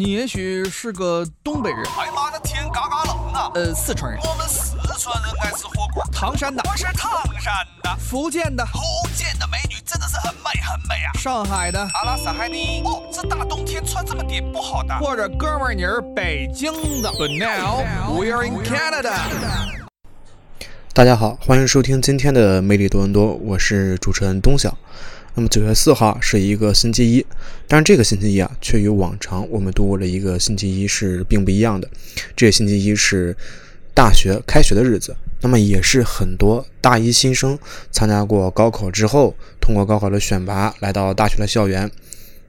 你也许是个东北人，哎妈的天嘎嘎冷啊！呃，四川人，我们四川人爱吃火锅。唐山的，我是唐山的，福建的，福建的美女真的是很美很美啊！上海的，阿拉斯海尼。哦，这大冬天穿这么点不好的。或者哥们儿你是北京的。But now we are in Canada。大家好，欢迎收听今天的魅力多伦多，我是主持人东晓。那么九月四号是一个星期一，但是这个星期一啊，却与往常我们度过了一个星期一是并不一样的。这个星期一是大学开学的日子，那么也是很多大一新生参加过高考之后，通过高考的选拔来到大学的校园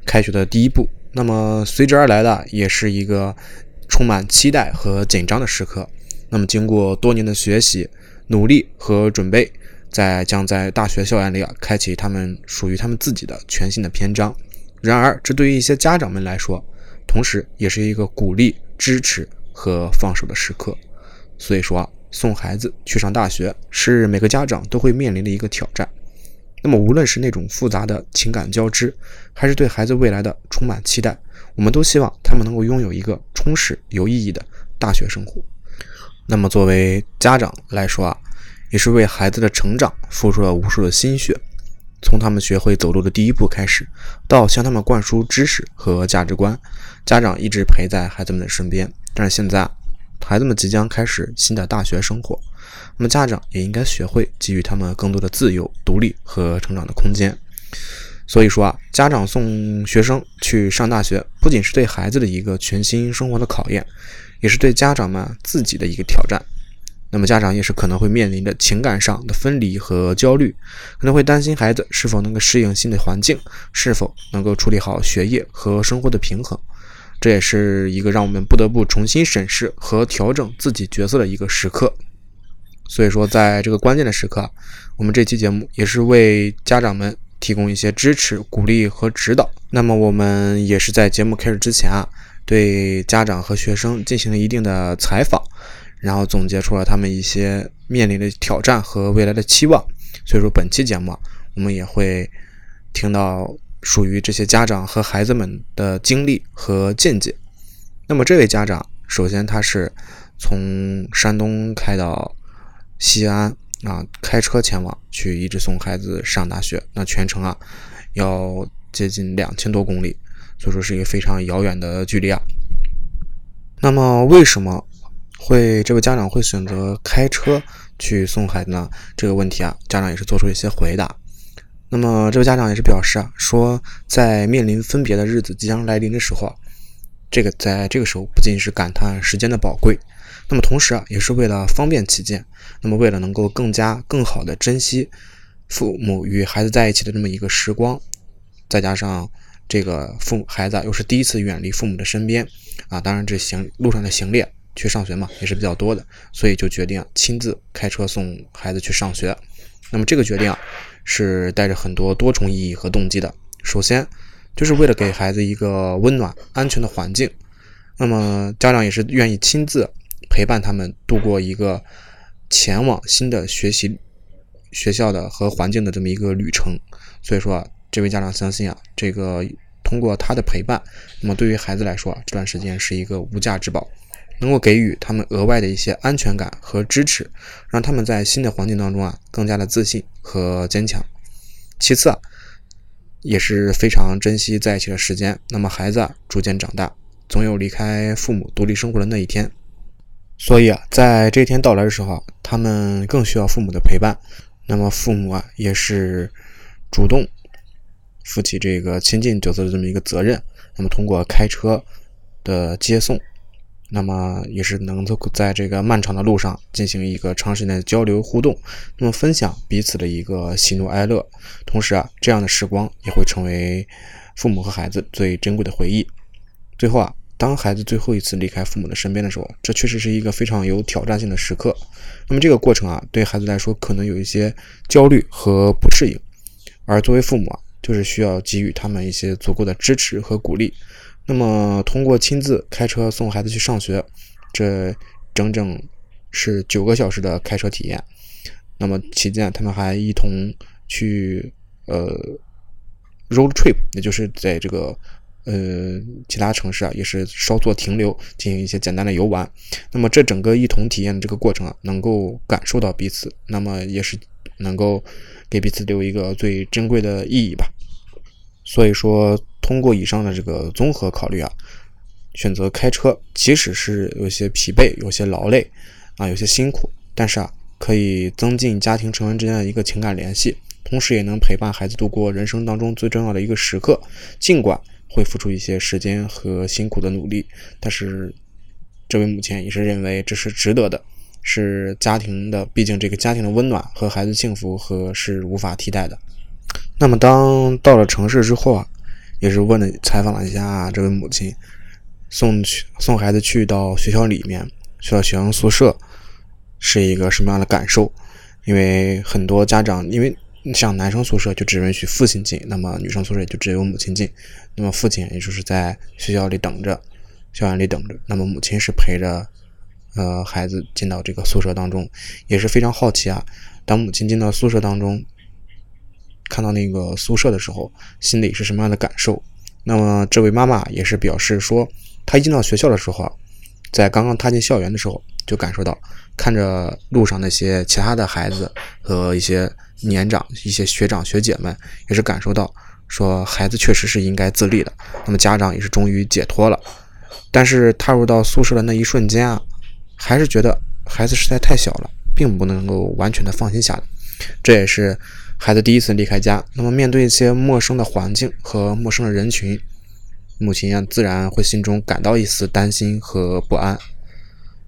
开学的第一步。那么随之而来的也是一个充满期待和紧张的时刻。那么经过多年的学习、努力和准备。在将在大学校园里啊，开启他们属于他们自己的全新的篇章。然而，这对于一些家长们来说，同时也是一个鼓励、支持和放手的时刻。所以说啊，送孩子去上大学是每个家长都会面临的一个挑战。那么，无论是那种复杂的情感交织，还是对孩子未来的充满期待，我们都希望他们能够拥有一个充实、有意义的大学生活。那么，作为家长来说啊。也是为孩子的成长付出了无数的心血，从他们学会走路的第一步开始，到向他们灌输知识和价值观，家长一直陪在孩子们的身边。但是现在，孩子们即将开始新的大学生活，那么家长也应该学会给予他们更多的自由、独立和成长的空间。所以说啊，家长送学生去上大学，不仅是对孩子的一个全新生活的考验，也是对家长们自己的一个挑战。那么家长也是可能会面临着情感上的分离和焦虑，可能会担心孩子是否能够适应新的环境，是否能够处理好学业和生活的平衡。这也是一个让我们不得不重新审视和调整自己角色的一个时刻。所以说，在这个关键的时刻，我们这期节目也是为家长们提供一些支持、鼓励和指导。那么我们也是在节目开始之前啊，对家长和学生进行了一定的采访。然后总结出了他们一些面临的挑战和未来的期望，所以说本期节目我们也会听到属于这些家长和孩子们的经历和见解。那么这位家长，首先他是从山东开到西安啊，开车前往去一直送孩子上大学，那全程啊要接近两千多公里，所以说是一个非常遥远的距离啊。那么为什么？会这位家长会选择开车去送孩子呢？这个问题啊，家长也是做出一些回答。那么这位家长也是表示啊，说在面临分别的日子即将来临的时候啊，这个在这个时候不仅是感叹时间的宝贵，那么同时啊，也是为了方便起见，那么为了能够更加更好的珍惜父母与孩子在一起的这么一个时光，再加上这个父母孩子又是第一次远离父母的身边啊，当然这行路上的行列。去上学嘛，也是比较多的，所以就决定亲自开车送孩子去上学。那么这个决定啊，是带着很多多重意义和动机的。首先，就是为了给孩子一个温暖、安全的环境。那么家长也是愿意亲自陪伴他们度过一个前往新的学习学校的和环境的这么一个旅程。所以说啊，这位家长相信啊，这个通过他的陪伴，那么对于孩子来说啊，这段时间是一个无价之宝。能够给予他们额外的一些安全感和支持，让他们在新的环境当中啊更加的自信和坚强。其次啊，也是非常珍惜在一起的时间。那么孩子啊逐渐长大，总有离开父母独立生活的那一天。所以啊，在这一天到来的时候，他们更需要父母的陪伴。那么父母啊也是主动负起这个亲近角色的这么一个责任。那么通过开车的接送。那么也是能够在这个漫长的路上进行一个长时间的交流互动，那么分享彼此的一个喜怒哀乐，同时啊，这样的时光也会成为父母和孩子最珍贵的回忆。最后啊，当孩子最后一次离开父母的身边的时候，这确实是一个非常有挑战性的时刻。那么这个过程啊，对孩子来说可能有一些焦虑和不适应，而作为父母啊，就是需要给予他们一些足够的支持和鼓励。那么，通过亲自开车送孩子去上学，这整整是九个小时的开车体验。那么期间，他们还一同去呃 road trip，也就是在这个呃其他城市啊，也是稍作停留，进行一些简单的游玩。那么这整个一同体验的这个过程啊，能够感受到彼此，那么也是能够给彼此留一个最珍贵的意义吧。所以说，通过以上的这个综合考虑啊，选择开车，即使是有些疲惫、有些劳累啊、有些辛苦，但是啊，可以增进家庭成员之间的一个情感联系，同时也能陪伴孩子度过人生当中最重要的一个时刻。尽管会付出一些时间和辛苦的努力，但是这位母亲也是认为这是值得的，是家庭的，毕竟这个家庭的温暖和孩子幸福和是无法替代的。那么，当到了城市之后啊，也是问了采访了一下这位母亲，送去送孩子去到学校里面，去到学生宿舍，是一个什么样的感受？因为很多家长，因为像男生宿舍就只允许父亲进，那么女生宿舍就只有母亲进。那么父亲也就是在学校里等着，校园里等着。那么母亲是陪着呃孩子进到这个宿舍当中，也是非常好奇啊。当母亲进到宿舍当中。看到那个宿舍的时候，心里是什么样的感受？那么这位妈妈也是表示说，她一进到学校的时候，在刚刚踏进校园的时候，就感受到看着路上那些其他的孩子和一些年长、一些学长学姐们，也是感受到说孩子确实是应该自立的。那么家长也是终于解脱了，但是踏入到宿舍的那一瞬间啊，还是觉得孩子实在太小了，并不能够完全的放心下来。这也是。孩子第一次离开家，那么面对一些陌生的环境和陌生的人群，母亲呀自然会心中感到一丝担心和不安。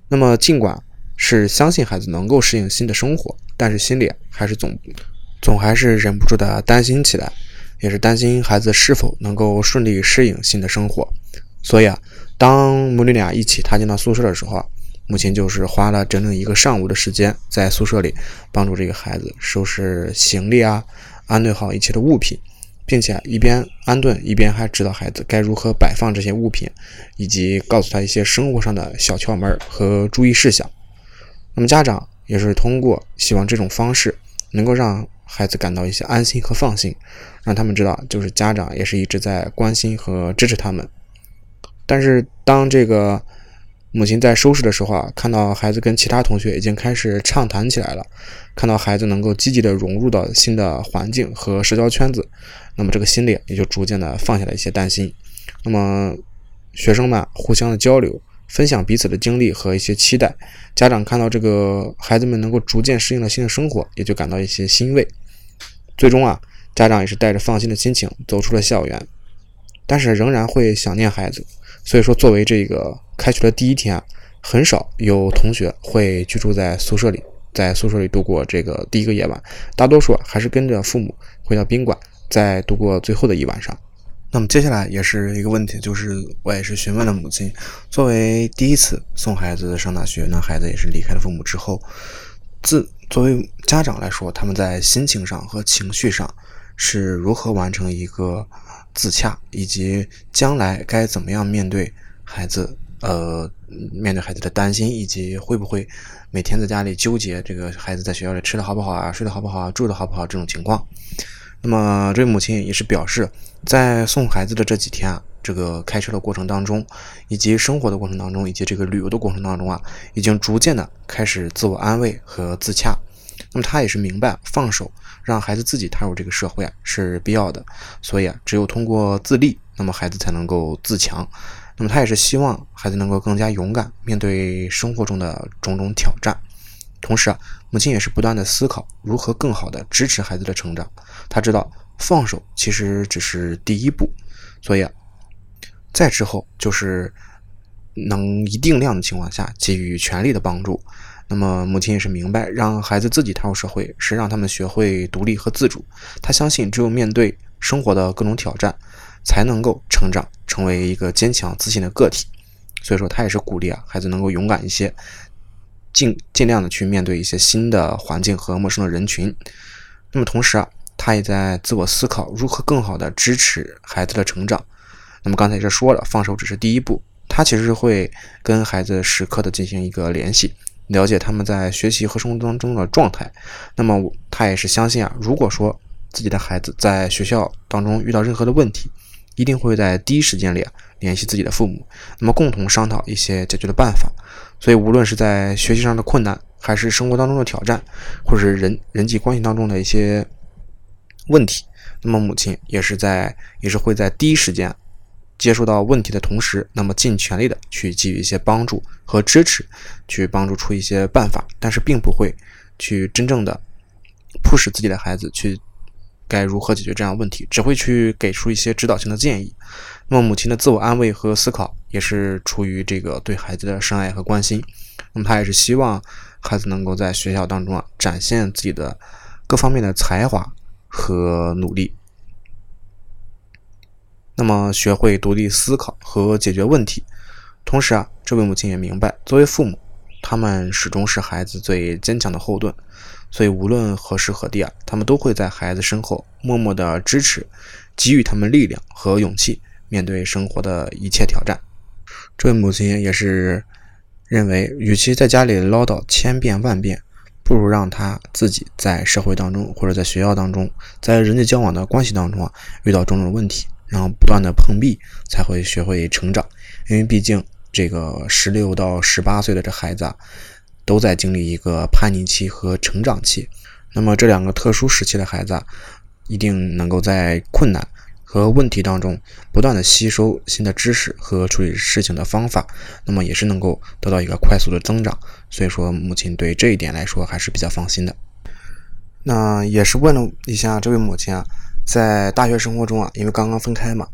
那么尽管是相信孩子能够适应新的生活，但是心里还是总总还是忍不住的担心起来，也是担心孩子是否能够顺利适应新的生活。所以啊，当母女俩一起踏进到宿舍的时候。母亲就是花了整整一个上午的时间，在宿舍里帮助这个孩子收拾行李啊，安顿好一切的物品，并且一边安顿，一边还指导孩子该如何摆放这些物品，以及告诉他一些生活上的小窍门和注意事项。那么家长也是通过希望这种方式能够让孩子感到一些安心和放心，让他们知道，就是家长也是一直在关心和支持他们。但是当这个。母亲在收拾的时候啊，看到孩子跟其他同学已经开始畅谈起来了，看到孩子能够积极的融入到新的环境和社交圈子，那么这个心里也就逐渐的放下了一些担心。那么学生们互相的交流，分享彼此的经历和一些期待，家长看到这个孩子们能够逐渐适应了新的生活，也就感到一些欣慰。最终啊，家长也是带着放心的心情走出了校园，但是仍然会想念孩子。所以说，作为这个。开学的第一天，很少有同学会居住在宿舍里，在宿舍里度过这个第一个夜晚，大多数还是跟着父母回到宾馆，再度过最后的一晚上。那么接下来也是一个问题，就是我也是询问了母亲，作为第一次送孩子上大学，那孩子也是离开了父母之后，自作为家长来说，他们在心情上和情绪上是如何完成一个自洽，以及将来该怎么样面对孩子。呃，面对孩子的担心，以及会不会每天在家里纠结这个孩子在学校里吃的好不好啊，睡得好不好啊，住的好不好这种情况。那么这位母亲也是表示，在送孩子的这几天啊，这个开车的过程当中，以及生活的过程当中，以及这个旅游的过程当中啊，已经逐渐的开始自我安慰和自洽。那么他也是明白，放手让孩子自己踏入这个社会啊是必要的，所以啊，只有通过自立，那么孩子才能够自强。那么他也是希望孩子能够更加勇敢面对生活中的种种挑战，同时啊，母亲也是不断的思考如何更好的支持孩子的成长。他知道放手其实只是第一步，所以啊，再之后就是能一定量的情况下给予全力的帮助。那么母亲也是明白，让孩子自己踏入社会是让他们学会独立和自主。他相信只有面对生活的各种挑战。才能够成长，成为一个坚强自信的个体。所以说，他也是鼓励啊，孩子能够勇敢一些，尽尽量的去面对一些新的环境和陌生的人群。那么同时啊，他也在自我思考如何更好的支持孩子的成长。那么刚才也是说了，放手只是第一步，他其实会跟孩子时刻的进行一个联系，了解他们在学习和生活当中的状态。那么他也是相信啊，如果说自己的孩子在学校当中遇到任何的问题，一定会在第一时间里啊联系自己的父母，那么共同商讨一些解决的办法。所以，无论是在学习上的困难，还是生活当中的挑战，或者是人人际关系当中的一些问题，那么母亲也是在也是会在第一时间接触到问题的同时，那么尽全力的去给予一些帮助和支持，去帮助出一些办法，但是并不会去真正的迫使自己的孩子去。该如何解决这样问题？只会去给出一些指导性的建议。那么母亲的自我安慰和思考，也是出于这个对孩子的深爱和关心。那么她也是希望孩子能够在学校当中啊，展现自己的各方面的才华和努力。那么学会独立思考和解决问题。同时啊，这位母亲也明白，作为父母，他们始终是孩子最坚强的后盾。所以无论何时何地啊，他们都会在孩子身后默默的支持，给予他们力量和勇气，面对生活的一切挑战。这位母亲也是认为，与其在家里唠叨千遍万遍，不如让他自己在社会当中或者在学校当中，在人际交往的关系当中啊，遇到种种问题，然后不断的碰壁，才会学会成长。因为毕竟这个十六到十八岁的这孩子啊。都在经历一个叛逆期和成长期，那么这两个特殊时期的孩子啊，一定能够在困难和问题当中不断的吸收新的知识和处理事情的方法，那么也是能够得到一个快速的增长。所以说，母亲对这一点来说还是比较放心的。那也是问了一下这位母亲啊，在大学生活中啊，因为刚刚分开嘛，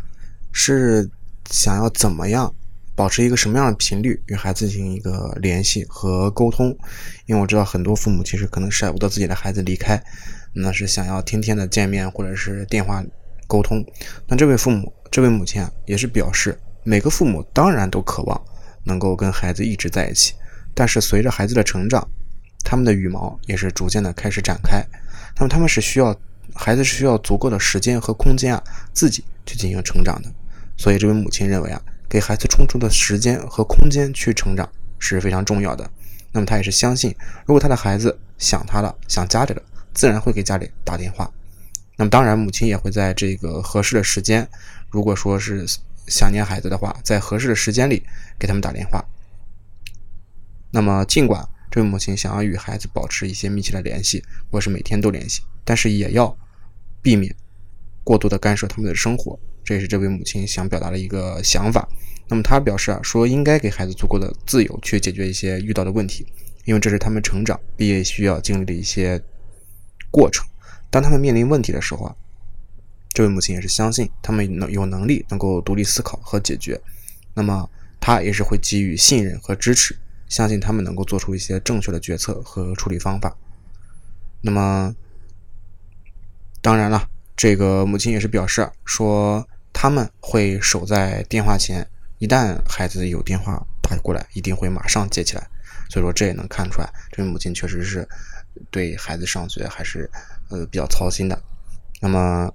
是想要怎么样？保持一个什么样的频率与孩子进行一个联系和沟通？因为我知道很多父母其实可能舍不得自己的孩子离开，那是想要天天的见面或者是电话沟通。那这位父母、这位母亲啊，也是表示每个父母当然都渴望能够跟孩子一直在一起，但是随着孩子的成长，他们的羽毛也是逐渐的开始展开。那么他们是需要孩子是需要足够的时间和空间啊，自己去进行成长的。所以这位母亲认为啊。给孩子充足的时间和空间去成长是非常重要的。那么他也是相信，如果他的孩子想他了、想家里了，自然会给家里打电话。那么当然，母亲也会在这个合适的时间，如果说是想念孩子的话，在合适的时间里给他们打电话。那么尽管这位母亲想要与孩子保持一些密切的联系，或是每天都联系，但是也要避免过度的干涉他们的生活。这也是这位母亲想表达的一个想法。那么她表示啊，说应该给孩子足够的自由去解决一些遇到的问题，因为这是他们成长必须要经历的一些过程。当他们面临问题的时候啊，这位母亲也是相信他们能有能力能够独立思考和解决。那么她也是会给予信任和支持，相信他们能够做出一些正确的决策和处理方法。那么当然了，这个母亲也是表示说。他们会守在电话前，一旦孩子有电话打过来，一定会马上接起来。所以说，这也能看出来，这位母亲确实是对孩子上学还是呃比较操心的。那么，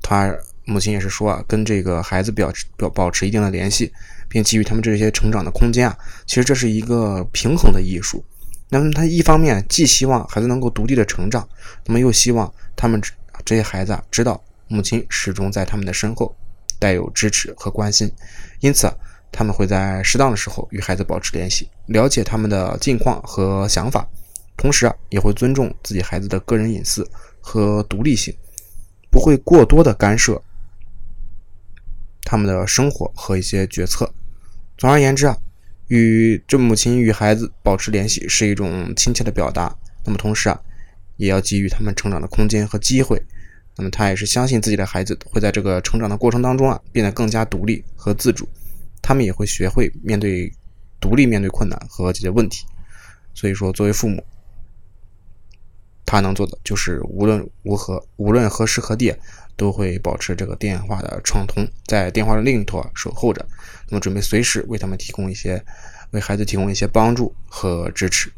他母亲也是说啊，跟这个孩子表表保持一定的联系，并给予他们这些成长的空间啊，其实这是一个平衡的艺术。那么，他一方面既希望孩子能够独立的成长，那么又希望他们这些孩子啊知道母亲始终在他们的身后。带有支持和关心，因此他们会在适当的时候与孩子保持联系，了解他们的近况和想法，同时啊也会尊重自己孩子的个人隐私和独立性，不会过多的干涉他们的生活和一些决策。总而言之啊，与这母亲与孩子保持联系是一种亲切的表达，那么同时啊，也要给予他们成长的空间和机会。那么他也是相信自己的孩子会在这个成长的过程当中啊，变得更加独立和自主，他们也会学会面对独立面对困难和解决问题。所以说，作为父母，他能做的就是无论如何，无论何时何地，都会保持这个电话的畅通，在电话的另一头啊守候着，那么准备随时为他们提供一些，为孩子提供一些帮助和支持。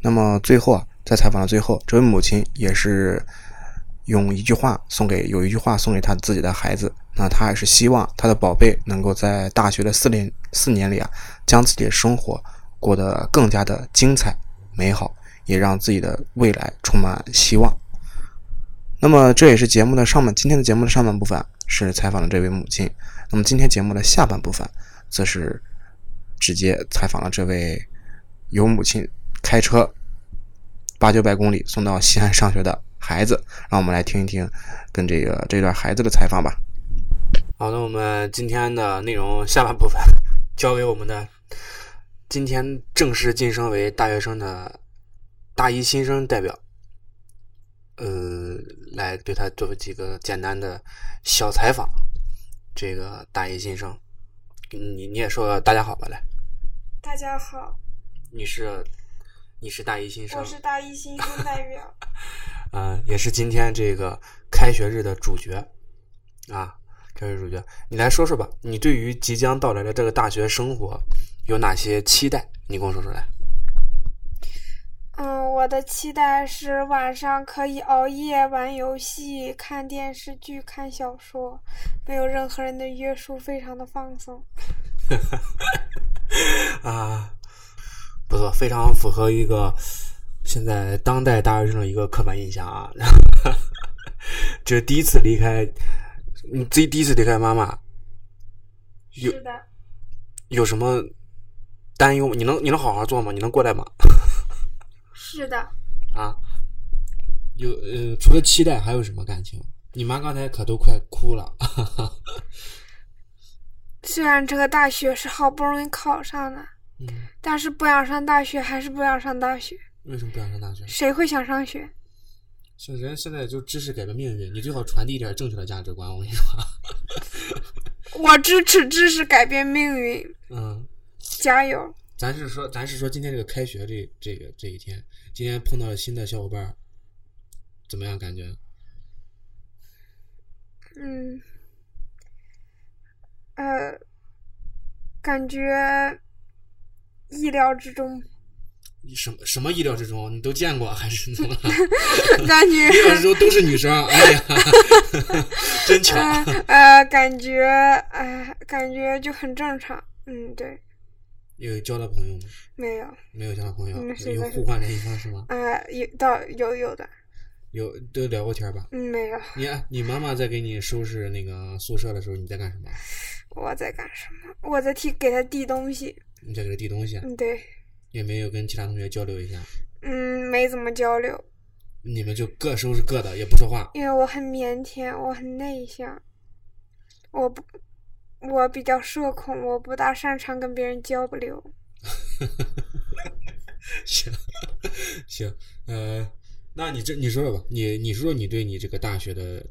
那么最后啊，在采访的最后，这位母亲也是。用一句话送给有一句话送给他自己的孩子，那他还是希望他的宝贝能够在大学的四年四年里啊，将自己的生活过得更加的精彩美好，也让自己的未来充满希望。那么这也是节目的上半，今天的节目的上半部分是采访了这位母亲。那么今天节目的下半部分，则是直接采访了这位由母亲开车八九百公里送到西安上学的孩子。让我们来听一听跟这个这段孩子的采访吧。好，那我们今天的内容下半部分交给我们的今天正式晋升为大学生的大一新生代表。呃，来对他做几个简单的小采访。这个大一新生，你你也说大家好吧，来。大家好。你是你是大一新生。我是大一新生 代表。嗯，也是今天这个开学日的主角啊，开学主角，你来说说吧，你对于即将到来的这个大学生活有哪些期待？你跟我说出来。嗯，我的期待是晚上可以熬夜玩游戏、看电视剧、看小说，没有任何人的约束，非常的放松。啊，不错，非常符合一个现在当代大学生的一个刻板印象啊。这是第一次离开，你自己第一次离开妈妈，是的。有什么担忧？你能你能好好做吗？你能过来吗？是的，啊，有呃，除了期待还有什么感情？你妈刚才可都快哭了。虽然这个大学是好不容易考上的，嗯，但是不想上大学还是不想上大学。为什么不想上大学？谁会想上学？现人现在就知识改变命运，你最好传递一点正确的价值观。我跟你说，我支持知识改变命运。嗯，加油。咱是说，咱是说今天这个开学这这个这一天，今天碰到了新的小伙伴，怎么样感觉？嗯，呃，感觉意料之中。你什么什么意料之中？你都见过还是怎么？感觉意料之中都是女生，哎呀，真巧。呃，感觉，哎，感觉就很正常。嗯，对。有交到朋友吗？没有，没有交到朋友。有互换联系方式吗？啊，有，到有有的。有都聊过天吧？嗯，没有。你你妈妈在给你收拾那个宿舍的时候，你在干什么？我在干什么？我在替给她递东西。你在给他递东西？嗯，对。也没有跟其他同学交流一下？嗯，没怎么交流。你们就各收拾各的，也不说话。因为我很腼腆，我很内向，我不。我比较社恐，我不大擅长跟别人交流。行行，呃，那你这你说说吧，你你说说你对你这个大学的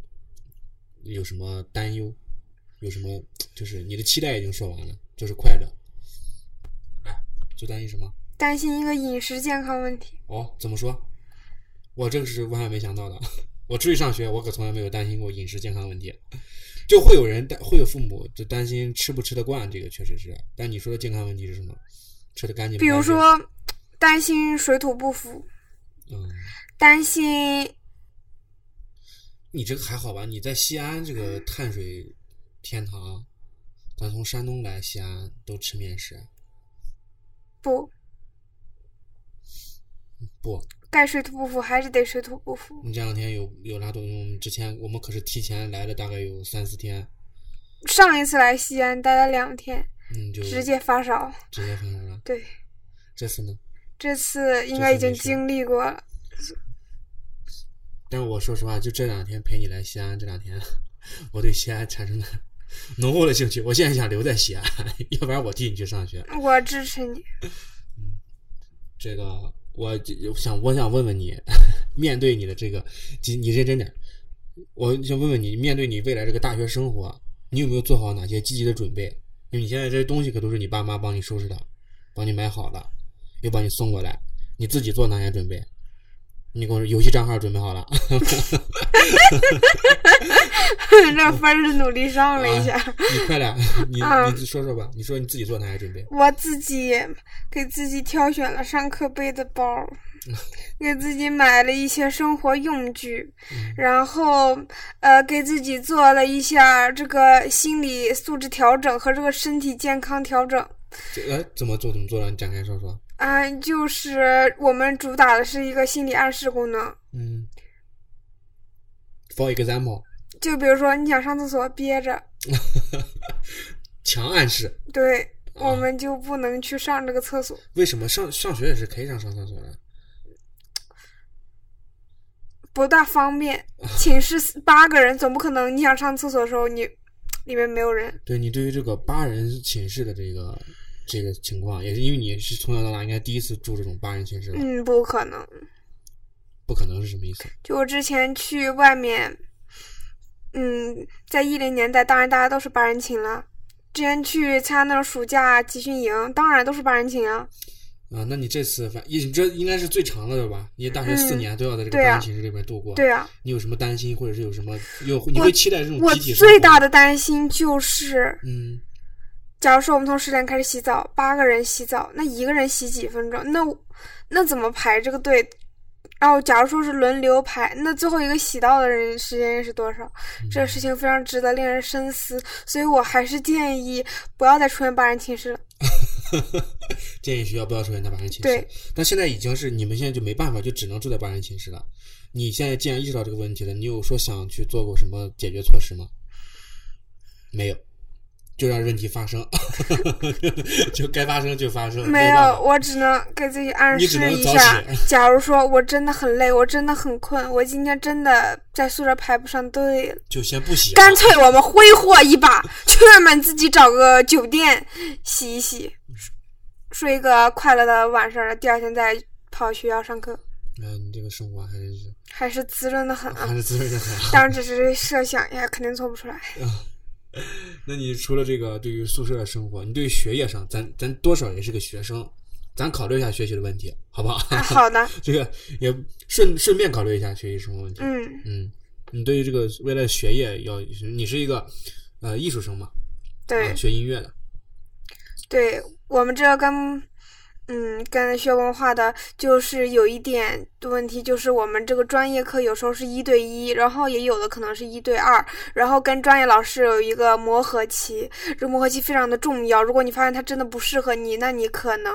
有什么担忧？有什么就是你的期待已经说完了，就是快乐。哎，就担心什么？担心一个饮食健康问题。哦，怎么说？我这个是万万没想到的。我出去上学，我可从来没有担心过饮食健康问题。就会有人担，会有父母就担心吃不吃得惯，这个确实是。但你说的健康问题是什么？吃的干净？比如说，担心水土不服。嗯。担心。你这个还好吧？你在西安这个碳水天堂，咱从山东来西安都吃面食。不。不。该水土不服还是得水土不服。你这两天有有拉动？之前我们可是提前来了，大概有三四天。上一次来西安待了两天，嗯，就直接发烧。直接发烧了。对。这次呢？这次应该已经经历过了。但是我说实话，就这两天陪你来西安，这两天 我对西安产生了 浓厚的兴趣。我现在想留在西安，要不然我替你去上学。我支持你。嗯，这个。我想，我想问问你，面对你的这个，你你认真点。我想问问你，面对你未来这个大学生活，你有没有做好哪些积极的准备？因为你现在这些东西可都是你爸妈帮你收拾的，帮你买好了，又帮你送过来，你自己做哪些准备？你给我说，游戏账号准备好了。这分是努力上了一下。你快点，你 你说说吧。你说你自己做哪些准备？我自己给自己挑选了上课背的包，给自己买了一些生活用具，然后呃，给自己做了一下这个心理素质调整和这个身体健康调整。呃，怎么做？怎么做的？你展开说说。啊，就是我们主打的是一个心理暗示功能。嗯，For example，就比如说你想上厕所憋着，强暗示。对，啊我们就不能去上这个厕所。为什么上上学也是可以上上厕所的？不大方便。寝室八个人，总不可能你想上厕所的时候你里面没有人。对你对于这个八人寝室的这个这个情况，也是因为你是从小到大应该第一次住这种八人寝室吧？嗯，不可能。不可能是什么意思？就我之前去外面，嗯，在一零年代，当然大家都是八人寝了。之前去参加那种暑假集训营，当然都是八人寝啊。啊，那你这次反你这应该是最长的对吧？你大学四年都要在这个八人寝室里面度过。对啊，你有什么担心，或者是有什么有你会期待这种我集体最大的担心就是，嗯，假如说我们从十点开始洗澡，八个人洗澡，那一个人洗几分钟？那我那怎么排这个队？然后假如说是轮流排，那最后一个洗到的人时间是多少？这个事情非常值得令人深思，所以我还是建议不要再出现八人寝室了。建议学校不要出现在八人寝室。对，但现在已经是你们现在就没办法，就只能住在八人寝室了。你现在既然意识到这个问题了，你有说想去做过什么解决措施吗？没有，就让问题发生，就该发生就发生。没有，我只能给自己暗示一下。假如说我真的很累，我真的很困，我今天真的在宿舍排不上队了。就先不洗。干脆我们挥霍一把，去外面自己找个酒店洗一洗，睡一个快乐的晚上，第二天再跑学校上课，嗯，你这个生活还是还是滋润的很啊！还是滋润的很啊。当然只是设想呀，肯定做不出来。那你除了这个对于宿舍的生活，你对于学业上，咱咱多少也是个学生，咱考虑一下学习的问题，好不好？啊好的，这个也顺顺便考虑一下学习生活问题。嗯，嗯，你对于这个为了学业要，你是一个呃艺术生嘛？对啊，学音乐的。对，我们这跟嗯跟学文化的，就是有一点问题，就是我们这个专业课有时候是一对一，然后也有的可能是一对二，然后跟专业老师有一个磨合期，这磨合期非常的重要。如果你发现他真的不适合你，那你可能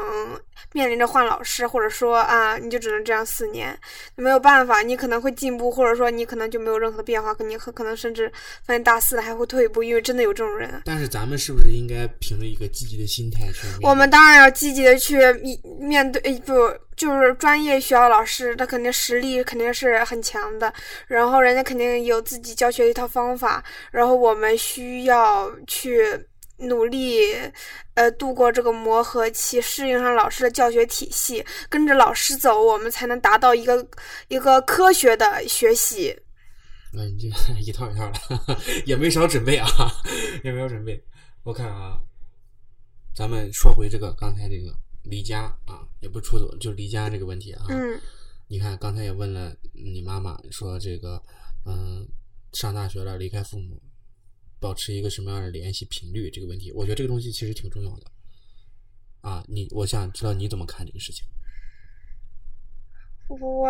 面临着换老师，或者说啊，你就只能这样四年，没有办法，你可能会进步，或者说你可能就没有任何的变化，可你很可能甚至发现大四了还会退步，因为真的有这种人。但是咱们是不是应该凭着一个积极的心态去？我们当然要积极的去面面对，诶不就是专业学校老师，他肯定实力肯定是很强的，然后人家肯定有自己教学一套方法，然后我们需要去努力，呃，度过这个磨合期，适应上老师的教学体系，跟着老师走，我们才能达到一个一个科学的学习。那你这 一套一套的，也没少准备啊，也没有准备。我看啊，咱们说回这个刚才这个离家啊，也不出走，就离家这个问题啊。嗯你看刚才也问了你妈妈，说这个嗯，上大学了离开父母，保持一个什么样的联系频率这个问题，我觉得这个东西其实挺重要的。啊，你我想知道你怎么看这个事情。我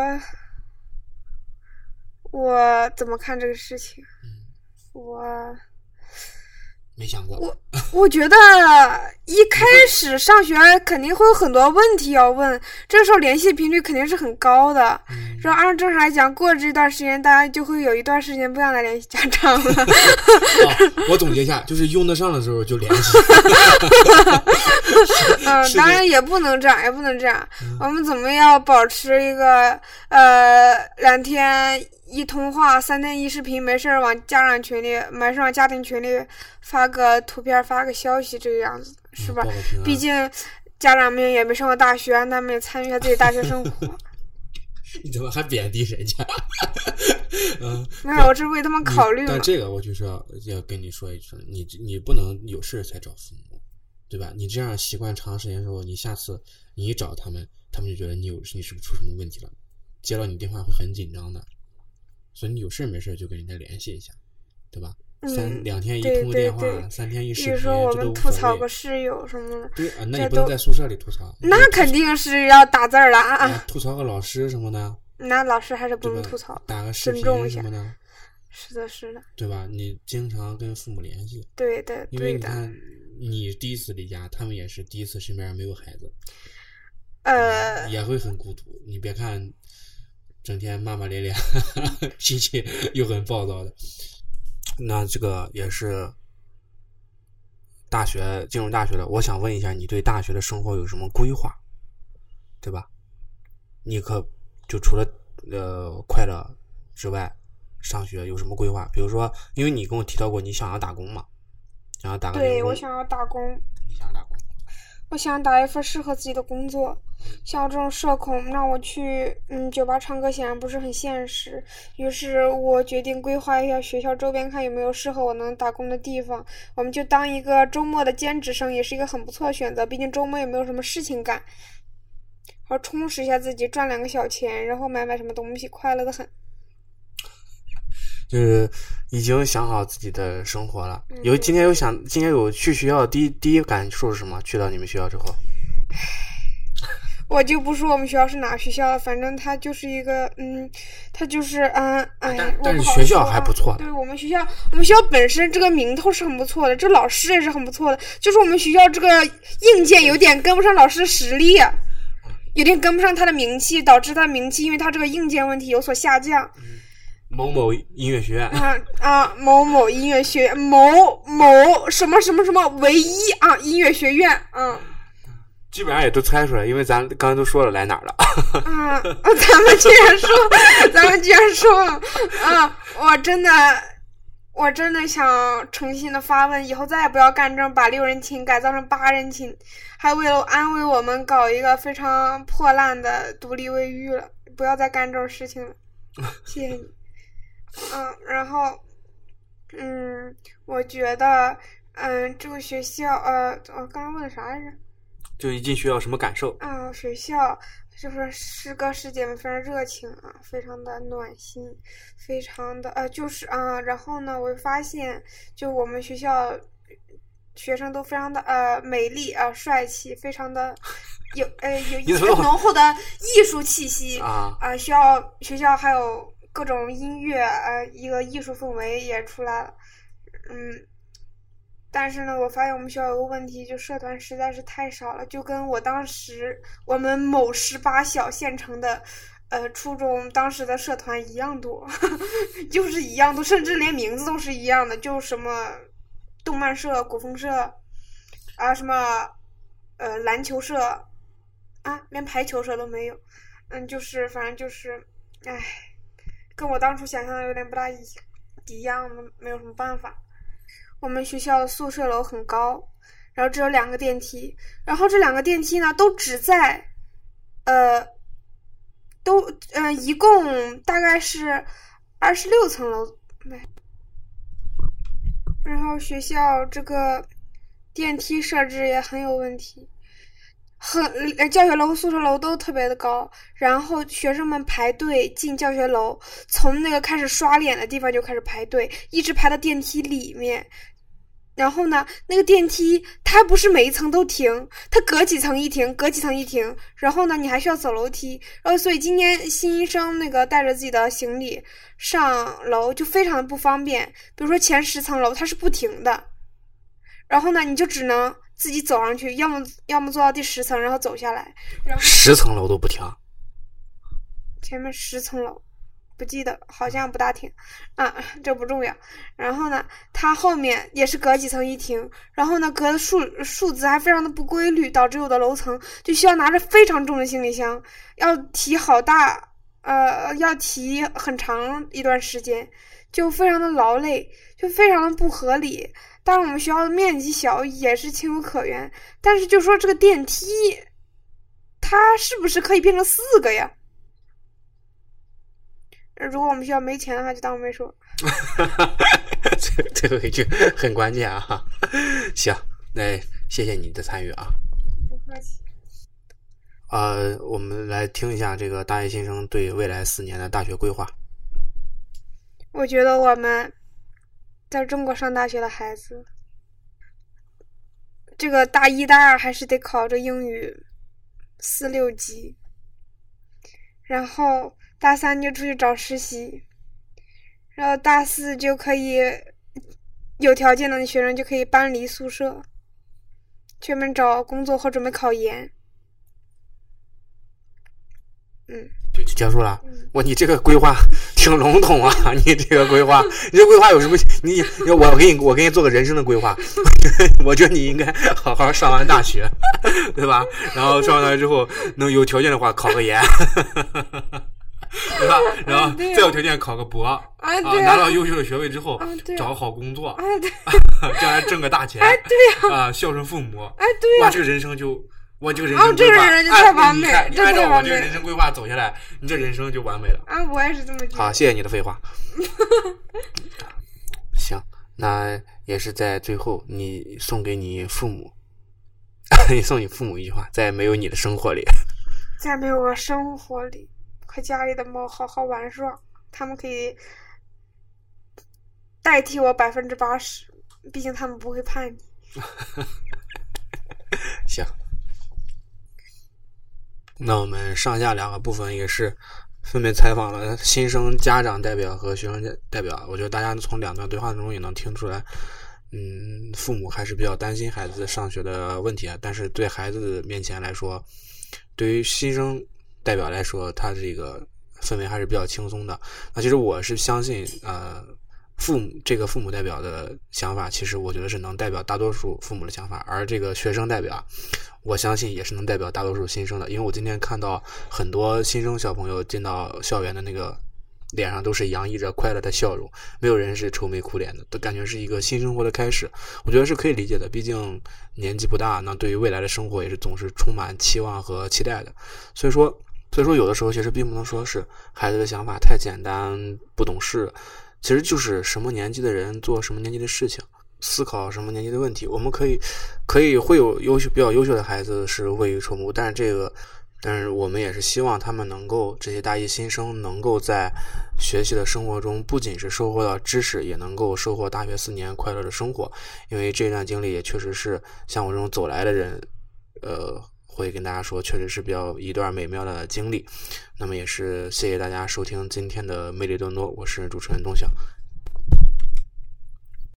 我怎么看这个事情？我没想过，我我觉得一开始上学肯定会有很多问题要问，这时候联系频率肯定是很高的。嗯说按正常来讲，过了这段时间，大家就会有一段时间不想再联系家长了。啊，我总结一下，就是用得上的时候就联系。嗯，当然也不能这样，也不能这样。我们怎么要保持一个呃两天一通话，三天一视频，没事儿往家长群里，没事儿往家庭群里发个图片，发个消息，这个样子是吧毕竟家长们也没上过大学，他们也参与一下自己大学生活。你怎么还贬低人家？嗯，没有，我是为他们考虑嘛但。这个我就是要要跟你说一声，你你不能有事才找父母，对吧？你这样习惯长时间之后，你下次你一找他们，他们就觉得你有你是不是出什么问题了？接到你电话会很紧张的，所以你有事没事就跟人家联系一下，对吧？三嗯两天一对对通电话，对三天一视比频，如说我们吐槽谓个室友什么的，对啊，那你不能在宿舍里吐槽，那肯定是要打字儿了啊！啊，吐槽个老师什么的，那老师还是不能吐槽。打个视频什么的，是的，是的，对吧？你经常跟父母联系，对的，因为对的。你看，你第一次离家，他们也是第一次身边没有孩子，呃，也会很孤独。你别看整天骂骂咧咧，脾气又很暴躁的。那这个也是大学进入大学了，我想问一下，你对大学的生活有什么规划？对吧？你可就除了呃快乐之外，上学有什么规划？比如说，因为你跟我提到过你想要打工嘛，想要打个对我想要打工，你想要打工，我想打一份适合自己的工作。像我这种社恐，让我去嗯酒吧唱歌显然不是很现实。于是我决定规划一下学校周边，看有没有适合我能打工的地方。我们就当一个周末的兼职生，也是一个很不错的选择。毕竟周末也没有什么事情干，好充实一下自己，赚两个小钱，然后买买什么东西，快乐的很。就是已经想好自己的生活了。嗯有今天有想，今天有去学校第一第一感受是什么？去到你们学校之后，我就不说我们学校是哪学校了，反正它就是一个，嗯，它就是，嗯，哎呀，但是学校还不错的对我们学校，我们学校本身这个名头是很不错的，这老师也是很不错的，就是我们学校这个硬件有点跟不上老师的实力，有点跟不上他的名气，导致他的名气因为他这个硬件问题有所下降。某某音乐学院，啊啊，某某音乐学院，某某什么什么什么唯一啊音乐学院，嗯。基本上也都猜出来，因为咱刚才都说了来哪儿了。啊，咱们居然说，咱们居然说，啊，我真的，我真的想诚心的发问，以后再也不要干这种把六人寝改造成八人寝，还为了安慰我们搞一个非常破烂的独立卫浴了，不要再干这种事情了，谢谢你。嗯，然后，嗯，我觉得，嗯，这个学校，呃，我刚刚问啥来着？就一进学校什么感受？啊，学校就是师哥师姐们非常热情啊，非常的暖心，非常的呃，就是啊，然后呢，我发现就我们学校学生都非常的呃美丽啊、帅气，非常的有呃有一你怎么浓厚的艺术气息啊啊，学校学校还有各种音乐呃，一个艺术氛围也出来了，嗯。但是呢，我发现我们学校有个问题，就社团实在是太少了，就跟我当时我们某十八小县城的，呃，初中当时的社团一样多，就是一样多，甚至连名字都是一样的，就什么动漫社、古风社，啊，什么呃篮球社，啊，连排球社都没有，嗯，就是反正就是，唉，跟我当初想象的有点不大一一样，没有什么办法。我们学校的宿舍楼很高，然后只有两个电梯，然后这两个电梯呢都只在，呃，都呃一共大概是二十六层楼，对。然后学校这个电梯设置也很有问题，很教学楼和宿舍楼都特别的高，然后学生们排队进教学楼，从那个开始刷脸的地方就开始排队，一直排到电梯里面。然后呢，那个电梯它不是每一层都停，它隔几层一停，隔几层一停。然后呢，你还需要走楼梯。然后所以今天新生那个带着自己的行李上楼就非常的不方便。比如说前十层楼它是不停的，然后呢你就只能自己走上去，要么要么坐到第十层然后走下来。然后十层楼都不停，前面十层楼，不记得，好像不大停，啊，这不重要。然后呢，它后面也是隔几层一停，然后呢，隔的数数字还非常的不规律，导致有的楼层就需要拿着非常重的行李箱，要提好大，呃，要提很长一段时间，就非常的劳累，就非常的不合理。当然，我们学校的面积小也是情有可原，但是就说这个电梯，它是不是可以变成四个呀？如果我们学校没钱的话，就当我没说。最最后一句很关键啊！行，那谢谢你的参与啊。不客气。呃，我们来听一下这个大一新生对未来四年的大学规划。我觉得我们在中国上大学的孩子，这个大一、大二还是得考着英语四六级，然后大三就出去找实习，然后大四就可以有条件的学生就可以搬离宿舍，专门找工作或准备考研。嗯，结束了。嗯哇，你这个规划 挺笼统啊！你这个规划，你这规划有什么？你我给你我给你做个人生的规划。我觉得你应该好好上完大学，对吧？然后上完大学之后，能有条件的话考个研，对吧？然后再有条件考个博，啊，拿到优秀的学位之后找个好工作，将来挣个大钱，哎，对呀，啊，孝顺父母，哎，对哇，这个人生就，我这个人啊生规划，这个人就按太完美了你这按照我这人生规划走下来，你这人生就完美了。啊，我也是这么觉得。好，谢谢你的废话。行，那也是在最后，你送给你父母，你 送你父母一句话：在没有你的生活里，在没有我生活里，和家里的猫好好玩耍，它们可以代替我百分之八十，毕竟他们不会叛逆。行。那我们上下两个部分也是分别采访了新生家长代表和学生代表。我觉得大家从两段对话中也能听出来，嗯，父母还是比较担心孩子上学的问题啊。但是对孩子面前来说，对于新生代表来说，他这个氛围还是比较轻松的。那其实我是相信，呃，父母这个父母代表的想法，其实我觉得是能代表大多数父母的想法，而这个学生代表，我相信也是能代表大多数新生的。因为我今天看到很多新生小朋友进到校园的那个脸上都是洋溢着快乐的笑容，没有人是愁眉苦脸的，都感觉是一个新生活的开始。我觉得是可以理解的，毕竟年纪不大，那对于未来的生活也是总是充满期望和期待的。所以说，所以说有的时候其实并不能说是孩子的想法太简单、不懂事，其实就是什么年纪的人做什么年纪的事情，思考什么年纪的问题。我们可以可以会有优秀比较优秀的孩子是未雨绸缪，但是这个。但是我们也是希望他们能够，这些大一新生能够在学习的生活中，不仅是收获到知识，也能够收获大学四年快乐的生活。因为这段经历也确实是像我这种走来的人，呃，会跟大家说，确实是比较一段美妙的经历。那么也是谢谢大家收听今天的魅力多多，我是主持人东晓，